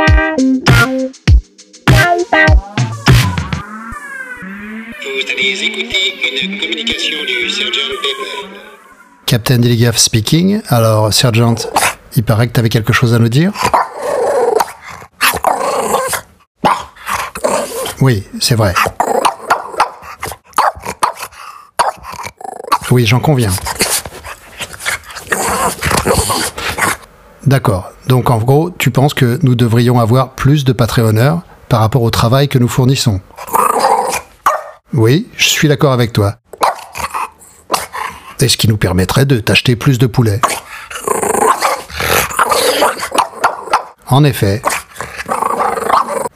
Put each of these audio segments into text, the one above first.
Vous allez écouter une communication du Sergeant Pepper. Captain Dilligaff speaking. Alors, Sergeant, il paraît que tu avais quelque chose à nous dire? Oui, c'est vrai. Oui, j'en conviens. D'accord. Donc en gros, tu penses que nous devrions avoir plus de Patreonneurs par rapport au travail que nous fournissons Oui, je suis d'accord avec toi. Et ce qui nous permettrait de t'acheter plus de poulets. En effet.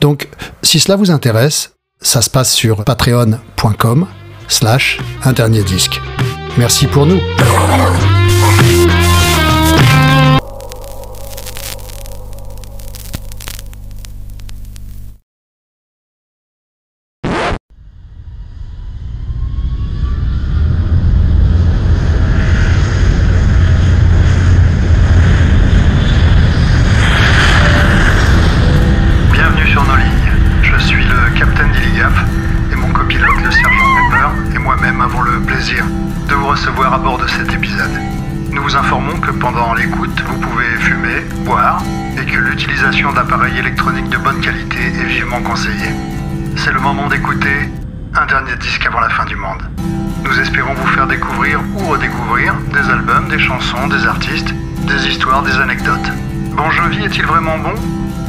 Donc, si cela vous intéresse, ça se passe sur patreon.com slash un dernier disque. Merci pour nous.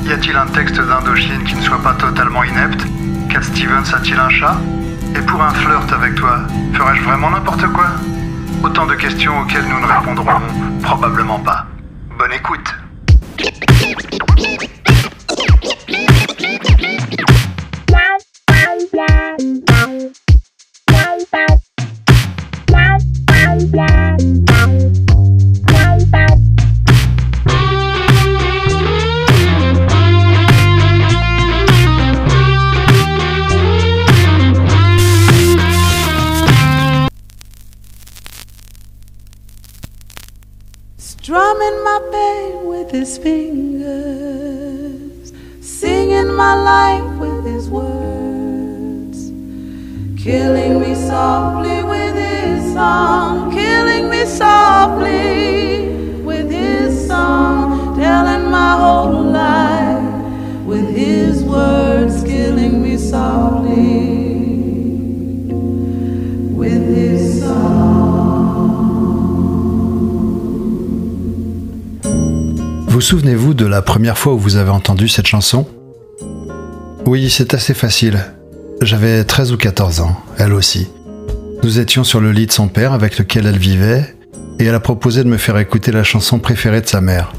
Y a-t-il un texte d'Indochine qui ne soit pas totalement inepte? Cat Stevens a-t-il un chat? Et pour un flirt avec toi, ferais-je vraiment n'importe quoi? Autant de questions auxquelles nous ne répondrons probablement pas. Bonne écoute Strumming my pain with his fingers, singing my life with his words, killing me softly with his song, killing me softly with his song, telling my whole life with his words, killing me softly Vous souvenez-vous de la première fois où vous avez entendu cette chanson? Oui, c'est assez facile. J'avais 13 ou 14 ans, elle aussi. Nous étions sur le lit de son père avec lequel elle vivait, et elle a proposé de me faire écouter la chanson préférée de sa mère.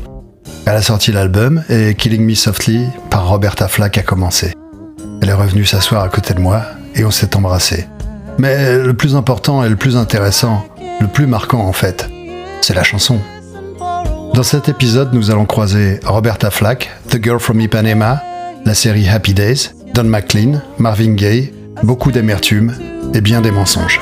Elle a sorti l'album et Killing Me Softly par Roberta Flack a commencé. Elle est revenue s'asseoir à côté de moi et on s'est embrassé. Mais le plus important et le plus intéressant, le plus marquant en fait, c'est la chanson. Dans cet épisode, nous allons croiser Roberta Flack, The Girl from Ipanema, la série Happy Days, Don McLean, Marvin Gaye, beaucoup d'amertume et bien des mensonges.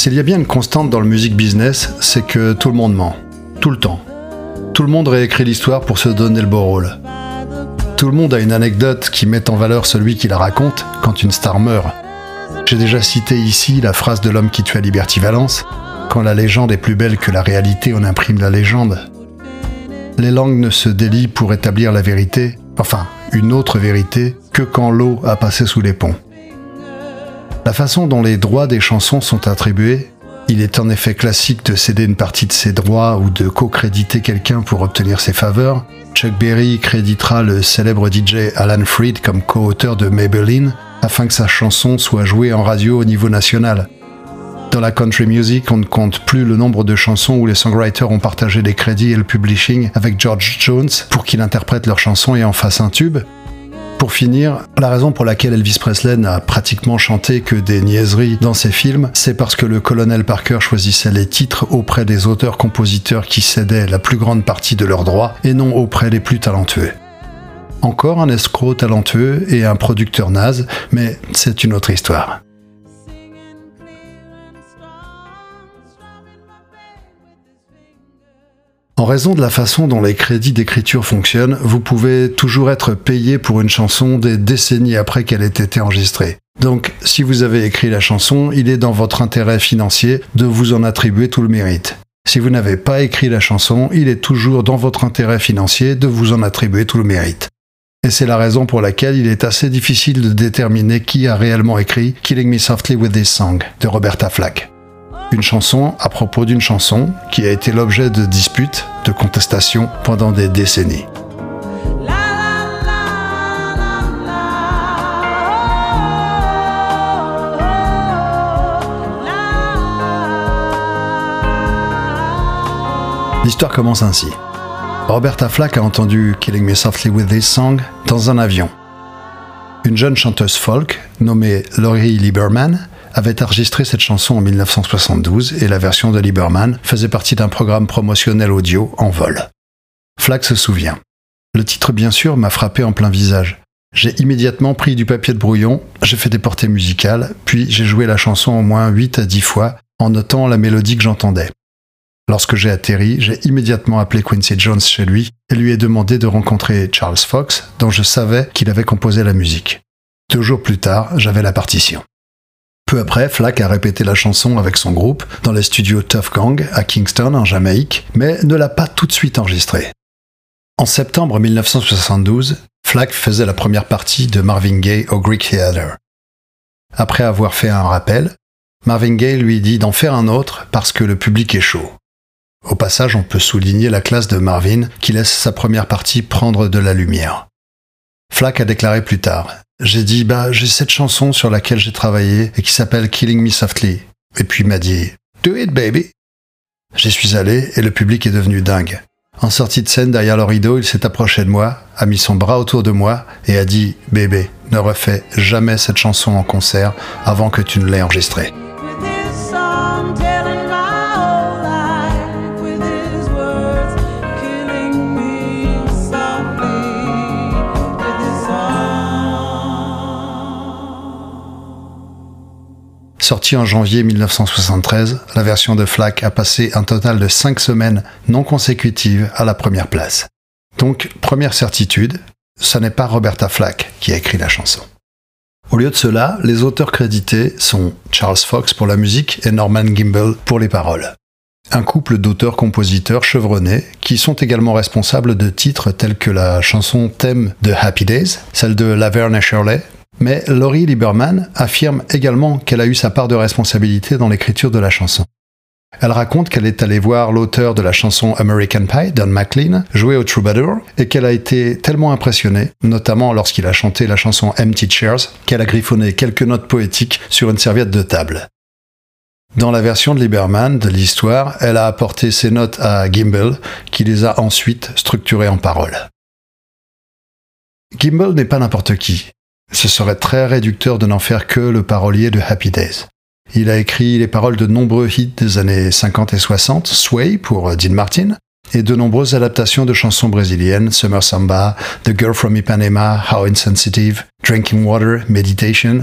S'il y a bien une constante dans le music business, c'est que tout le monde ment. Tout le temps. Tout le monde réécrit l'histoire pour se donner le beau rôle. Tout le monde a une anecdote qui met en valeur celui qui la raconte quand une star meurt. J'ai déjà cité ici la phrase de l'homme qui tua Liberty Valence Quand la légende est plus belle que la réalité, on imprime la légende. Les langues ne se délient pour établir la vérité, enfin, une autre vérité, que quand l'eau a passé sous les ponts. La façon dont les droits des chansons sont attribués, il est en effet classique de céder une partie de ses droits ou de co-créditer quelqu'un pour obtenir ses faveurs. Chuck Berry créditera le célèbre DJ Alan Freed comme co-auteur de Maybelline afin que sa chanson soit jouée en radio au niveau national. Dans la country music, on ne compte plus le nombre de chansons où les songwriters ont partagé les crédits et le publishing avec George Jones pour qu'il interprète leur chanson et en fasse un tube. Pour finir, la raison pour laquelle Elvis Presley n'a pratiquement chanté que des niaiseries dans ses films, c'est parce que le colonel Parker choisissait les titres auprès des auteurs-compositeurs qui cédaient la plus grande partie de leurs droits et non auprès des plus talentueux. Encore un escroc talentueux et un producteur naze, mais c'est une autre histoire. En raison de la façon dont les crédits d'écriture fonctionnent, vous pouvez toujours être payé pour une chanson des décennies après qu'elle ait été enregistrée. Donc, si vous avez écrit la chanson, il est dans votre intérêt financier de vous en attribuer tout le mérite. Si vous n'avez pas écrit la chanson, il est toujours dans votre intérêt financier de vous en attribuer tout le mérite. Et c'est la raison pour laquelle il est assez difficile de déterminer qui a réellement écrit Killing Me Softly with This Song de Roberta Flack une chanson à propos d'une chanson qui a été l'objet de disputes, de contestations pendant des décennies. L'histoire commence ainsi. Roberta Flack a entendu Killing Me Softly with This Song dans un avion. Une jeune chanteuse folk nommée Laurie Lieberman avait enregistré cette chanson en 1972 et la version de Lieberman faisait partie d'un programme promotionnel audio en vol. Flack se souvient. Le titre, bien sûr, m'a frappé en plein visage. J'ai immédiatement pris du papier de brouillon, j'ai fait des portées musicales, puis j'ai joué la chanson au moins 8 à 10 fois en notant la mélodie que j'entendais. Lorsque j'ai atterri, j'ai immédiatement appelé Quincy Jones chez lui et lui ai demandé de rencontrer Charles Fox, dont je savais qu'il avait composé la musique. Deux jours plus tard, j'avais la partition. Peu après, Flack a répété la chanson avec son groupe dans les studios Tough Gang à Kingston, en Jamaïque, mais ne l'a pas tout de suite enregistrée. En septembre 1972, Flack faisait la première partie de Marvin Gaye au Greek Theatre. Après avoir fait un rappel, Marvin Gaye lui dit d'en faire un autre parce que le public est chaud. Au passage, on peut souligner la classe de Marvin qui laisse sa première partie prendre de la lumière. Flack a déclaré plus tard j'ai dit, bah, j'ai cette chanson sur laquelle j'ai travaillé et qui s'appelle Killing Me Softly. Et puis il m'a dit, Do it, baby. J'y suis allé et le public est devenu dingue. En sortie de scène derrière le rideau, il s'est approché de moi, a mis son bras autour de moi et a dit, bébé, ne refais jamais cette chanson en concert avant que tu ne l'aies enregistrée. Sortie en janvier 1973, la version de Flack a passé un total de 5 semaines non consécutives à la première place. Donc, première certitude, ce n'est pas Roberta Flack qui a écrit la chanson. Au lieu de cela, les auteurs crédités sont Charles Fox pour la musique et Norman Gimbel pour les paroles. Un couple d'auteurs-compositeurs chevronnés qui sont également responsables de titres tels que la chanson thème de Happy Days, celle de Laverne Shirley, mais Laurie Lieberman affirme également qu'elle a eu sa part de responsabilité dans l'écriture de la chanson. Elle raconte qu'elle est allée voir l'auteur de la chanson American Pie, Don McLean, jouer au Troubadour, et qu'elle a été tellement impressionnée, notamment lorsqu'il a chanté la chanson Empty Chairs, qu'elle a griffonné quelques notes poétiques sur une serviette de table. Dans la version de Lieberman de l'histoire, elle a apporté ses notes à Gimbel, qui les a ensuite structurées en paroles. Gimbel n'est pas n'importe qui. Ce serait très réducteur de n'en faire que le parolier de Happy Days. Il a écrit les paroles de nombreux hits des années 50 et 60, Sway pour Dean Martin, et de nombreuses adaptations de chansons brésiliennes, Summer Samba, The Girl from Ipanema, How Insensitive, Drinking Water, Meditation.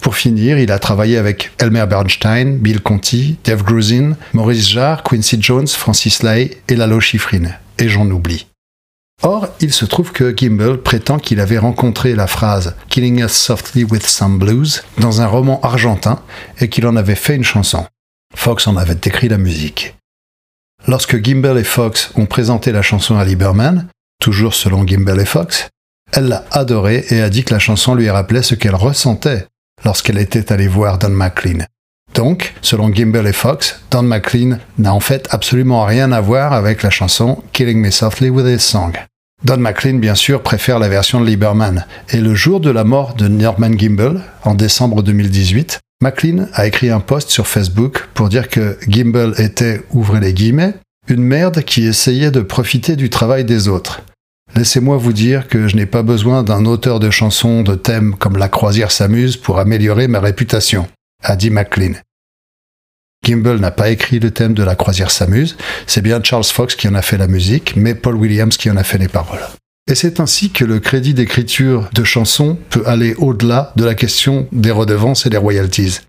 Pour finir, il a travaillé avec Elmer Bernstein, Bill Conti, Dave Grusin, Maurice Jarre, Quincy Jones, Francis Lai et Lalo Schifrin. Et j'en oublie. Or, il se trouve que Gimbel prétend qu'il avait rencontré la phrase Killing Us Softly with Some Blues dans un roman argentin et qu'il en avait fait une chanson. Fox en avait écrit la musique. Lorsque Gimbel et Fox ont présenté la chanson à Lieberman, toujours selon Gimbel et Fox, elle l'a adorée et a dit que la chanson lui rappelait ce qu'elle ressentait lorsqu'elle était allée voir Don McLean. Donc, selon Gimbel et Fox, Don McLean n'a en fait absolument rien à voir avec la chanson Killing Me Softly with His Song. Don McLean, bien sûr, préfère la version de Lieberman. Et le jour de la mort de Norman Gimbel, en décembre 2018, McLean a écrit un post sur Facebook pour dire que Gimbel était, ouvrez les guillemets, une merde qui essayait de profiter du travail des autres. Laissez-moi vous dire que je n'ai pas besoin d'un auteur de chansons de thèmes comme La croisière s'amuse pour améliorer ma réputation, a dit McLean. Gimbel n'a pas écrit le thème de La croisière s'amuse, c'est bien Charles Fox qui en a fait la musique, mais Paul Williams qui en a fait les paroles. Et c'est ainsi que le crédit d'écriture de chansons peut aller au-delà de la question des redevances et des royalties.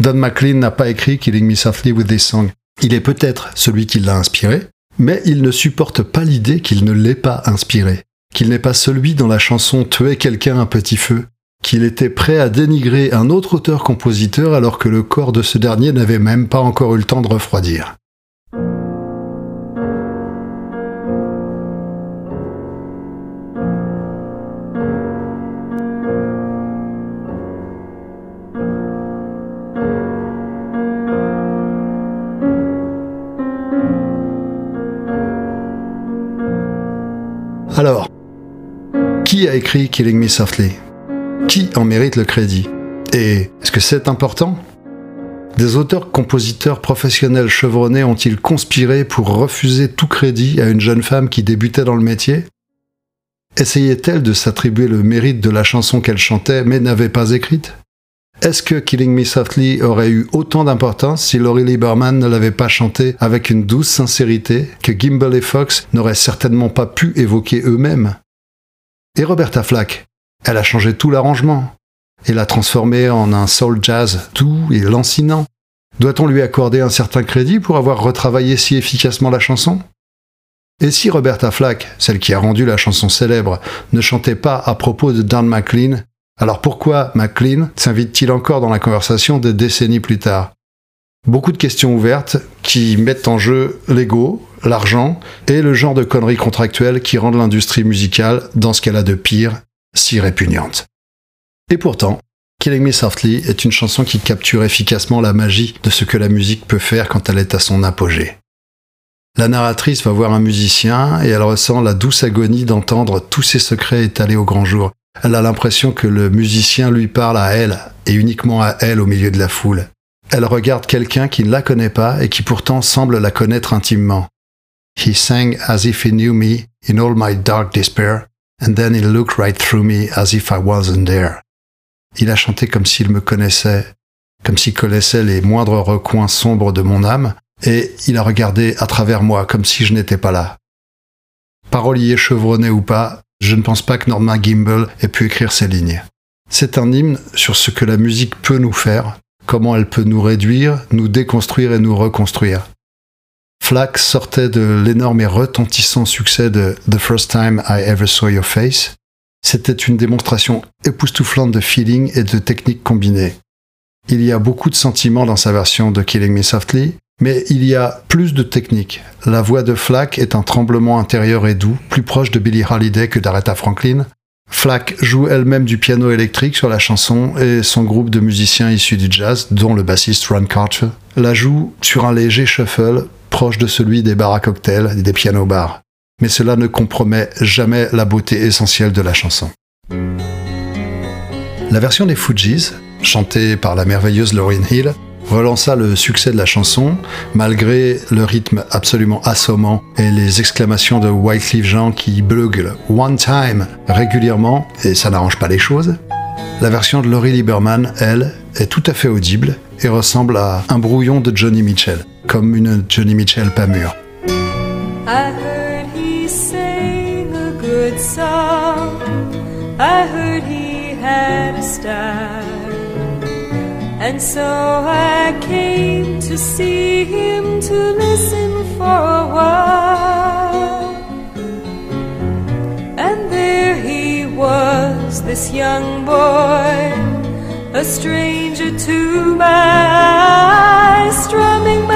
Don McLean n'a pas écrit Killing Me Softly with This Song. Il est peut-être celui qui l'a inspiré, mais il ne supporte pas l'idée qu'il ne l'ait pas inspiré, qu'il n'est pas celui dans la chanson Tuer quelqu'un à petit feu, qu'il était prêt à dénigrer un autre auteur-compositeur alors que le corps de ce dernier n'avait même pas encore eu le temps de refroidir. Alors, qui a écrit Killing Me Softly? Qui en mérite le crédit? Et est-ce que c'est important? Des auteurs-compositeurs professionnels chevronnés ont-ils conspiré pour refuser tout crédit à une jeune femme qui débutait dans le métier? Essayait-elle de s'attribuer le mérite de la chanson qu'elle chantait mais n'avait pas écrite? Est-ce que Killing Me Softly aurait eu autant d'importance si Laurie Lieberman ne l'avait pas chanté avec une douce sincérité que Gimbal et Fox n'auraient certainement pas pu évoquer eux-mêmes? Et Roberta Flack? Elle a changé tout l'arrangement. Et l'a transformé en un soul jazz doux et lancinant. Doit-on lui accorder un certain crédit pour avoir retravaillé si efficacement la chanson? Et si Roberta Flack, celle qui a rendu la chanson célèbre, ne chantait pas à propos de Don McLean, alors pourquoi McLean s'invite-t-il encore dans la conversation des décennies plus tard? Beaucoup de questions ouvertes qui mettent en jeu l'ego, l'argent et le genre de conneries contractuelles qui rendent l'industrie musicale, dans ce qu'elle a de pire, si répugnante. Et pourtant, Killing Me Softly est une chanson qui capture efficacement la magie de ce que la musique peut faire quand elle est à son apogée. La narratrice va voir un musicien et elle ressent la douce agonie d'entendre tous ses secrets étalés au grand jour, elle a l'impression que le musicien lui parle à elle, et uniquement à elle au milieu de la foule. Elle regarde quelqu'un qui ne la connaît pas et qui pourtant semble la connaître intimement. He sang as if he knew me in all my dark despair, and then he looked right through me as if I wasn't there. Il a chanté comme s'il me connaissait, comme s'il connaissait les moindres recoins sombres de mon âme, et il a regardé à travers moi comme si je n'étais pas là. Parolier chevronné ou pas, je ne pense pas que Norma Gimbel ait pu écrire ces lignes. C'est un hymne sur ce que la musique peut nous faire, comment elle peut nous réduire, nous déconstruire et nous reconstruire. Flack sortait de l'énorme et retentissant succès de The First Time I Ever Saw Your Face. C'était une démonstration époustouflante de feeling et de techniques combinées. Il y a beaucoup de sentiments dans sa version de Killing Me Softly, mais il y a plus de technique. La voix de Flack est un tremblement intérieur et doux, plus proche de Billie Holiday que d'Aretha Franklin. Flack joue elle-même du piano électrique sur la chanson et son groupe de musiciens issus du jazz, dont le bassiste Ron Carter, la joue sur un léger shuffle proche de celui des bars à cocktails et des pianos bars. Mais cela ne compromet jamais la beauté essentielle de la chanson. La version des Fujis, chantée par la merveilleuse Lauryn Hill, relança le succès de la chanson, malgré le rythme absolument assommant et les exclamations de Wycliffe Jean qui bugle One Time régulièrement, et ça n'arrange pas les choses. La version de Laurie Lieberman, elle, est tout à fait audible et ressemble à un brouillon de Johnny Mitchell, comme une Johnny Mitchell pas mûre. I heard he sang a good song. I heard he had a style. And so I came to see him to listen for a while. And there he was, this young boy, a stranger to my eyes, strumming my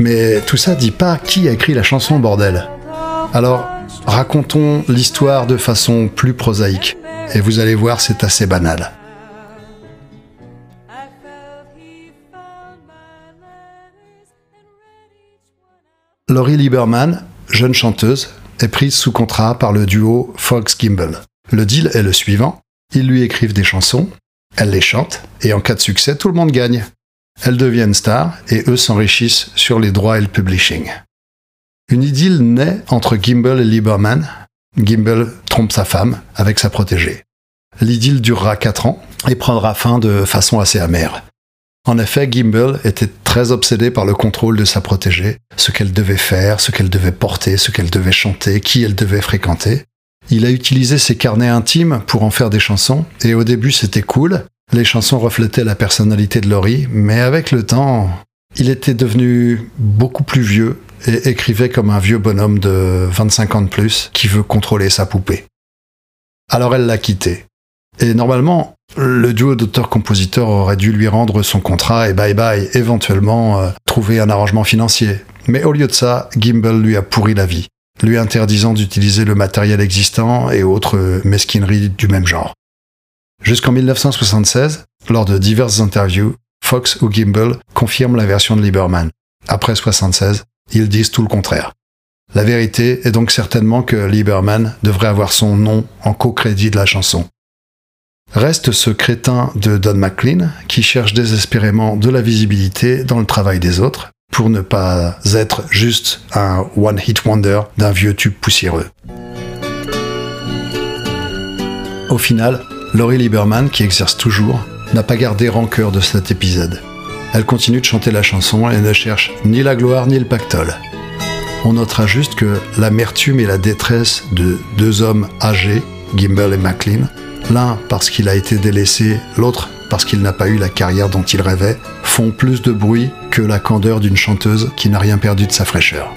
mais tout ça dit pas qui a écrit la chanson, bordel. Alors, Racontons l'histoire de façon plus prosaïque. Et vous allez voir, c'est assez banal. Laurie Lieberman, jeune chanteuse, est prise sous contrat par le duo Fox Gimbel. Le deal est le suivant. Ils lui écrivent des chansons, elle les chante, et en cas de succès, tout le monde gagne. Elles deviennent stars, et eux s'enrichissent sur les droits et le publishing. Une idylle naît entre Gimbel et Lieberman. Gimbel trompe sa femme avec sa protégée. L'idylle durera 4 ans et prendra fin de façon assez amère. En effet, Gimbel était très obsédé par le contrôle de sa protégée, ce qu'elle devait faire, ce qu'elle devait porter, ce qu'elle devait chanter, qui elle devait fréquenter. Il a utilisé ses carnets intimes pour en faire des chansons, et au début c'était cool, les chansons reflétaient la personnalité de Laurie, mais avec le temps, il était devenu beaucoup plus vieux et écrivait comme un vieux bonhomme de 25 ans de plus qui veut contrôler sa poupée. Alors elle l'a quitté. Et normalement, le duo d'auteur-compositeur aurait dû lui rendre son contrat et bye bye, éventuellement euh, trouver un arrangement financier. Mais au lieu de ça, Gimbel lui a pourri la vie, lui interdisant d'utiliser le matériel existant et autres euh, mesquineries du même genre. Jusqu'en 1976, lors de diverses interviews, Fox ou Gimbel confirment la version de Lieberman. Après 76, ils disent tout le contraire. La vérité est donc certainement que Lieberman devrait avoir son nom en co-crédit de la chanson. Reste ce crétin de Don McLean qui cherche désespérément de la visibilité dans le travail des autres pour ne pas être juste un one-hit wonder d'un vieux tube poussiéreux. Au final, Laurie Lieberman, qui exerce toujours, n'a pas gardé rancœur de cet épisode. Elle continue de chanter la chanson et ne cherche ni la gloire ni le pactole. On notera juste que l'amertume et la détresse de deux hommes âgés, Gimbel et McLean, l'un parce qu'il a été délaissé, l'autre parce qu'il n'a pas eu la carrière dont il rêvait, font plus de bruit que la candeur d'une chanteuse qui n'a rien perdu de sa fraîcheur.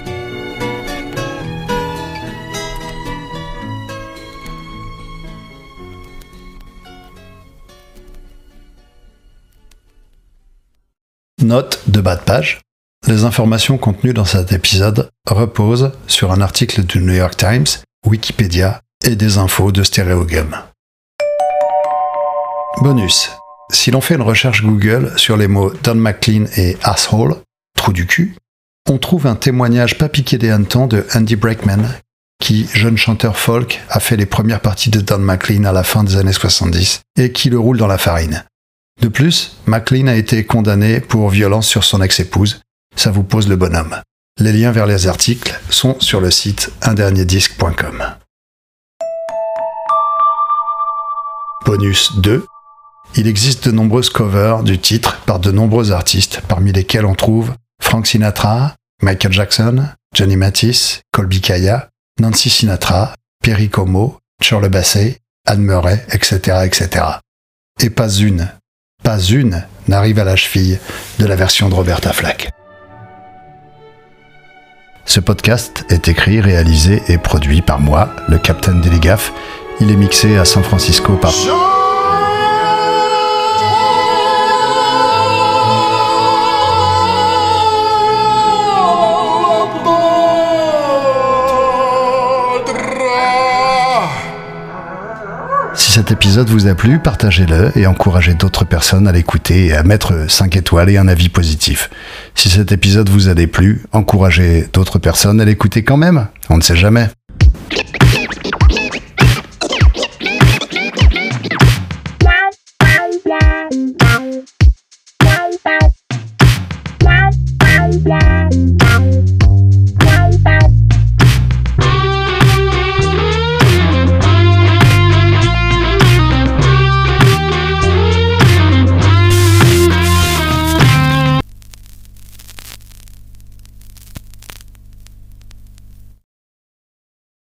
Note de bas de page. Les informations contenues dans cet épisode reposent sur un article du New York Times, Wikipédia et des infos de Stereogum. Bonus. Si l'on fait une recherche Google sur les mots Don McLean et asshole, trou du cul, on trouve un témoignage pas piqué des hannetons de Andy Breckman, qui, jeune chanteur folk, a fait les premières parties de Don McLean à la fin des années 70 et qui le roule dans la farine. De plus, McLean a été condamné pour violence sur son ex-épouse. Ça vous pose le bonhomme. Les liens vers les articles sont sur le site undernierDisque.com. Bonus 2. Il existe de nombreuses covers du titre par de nombreux artistes, parmi lesquels on trouve Frank Sinatra, Michael Jackson, Johnny Mathis, Colby Kaya, Nancy Sinatra, Perry Como, Shirley Bassey, Anne Murray, etc., etc. Et pas une, pas une n'arrive à la cheville de la version de Roberta Flack. Ce podcast est écrit, réalisé et produit par moi, le Captain Deligaf. Il est mixé à San Francisco par... Si cet épisode vous a plu, partagez-le et encouragez d'autres personnes à l'écouter et à mettre 5 étoiles et un avis positif. Si cet épisode vous a déplu, encouragez d'autres personnes à l'écouter quand même. On ne sait jamais.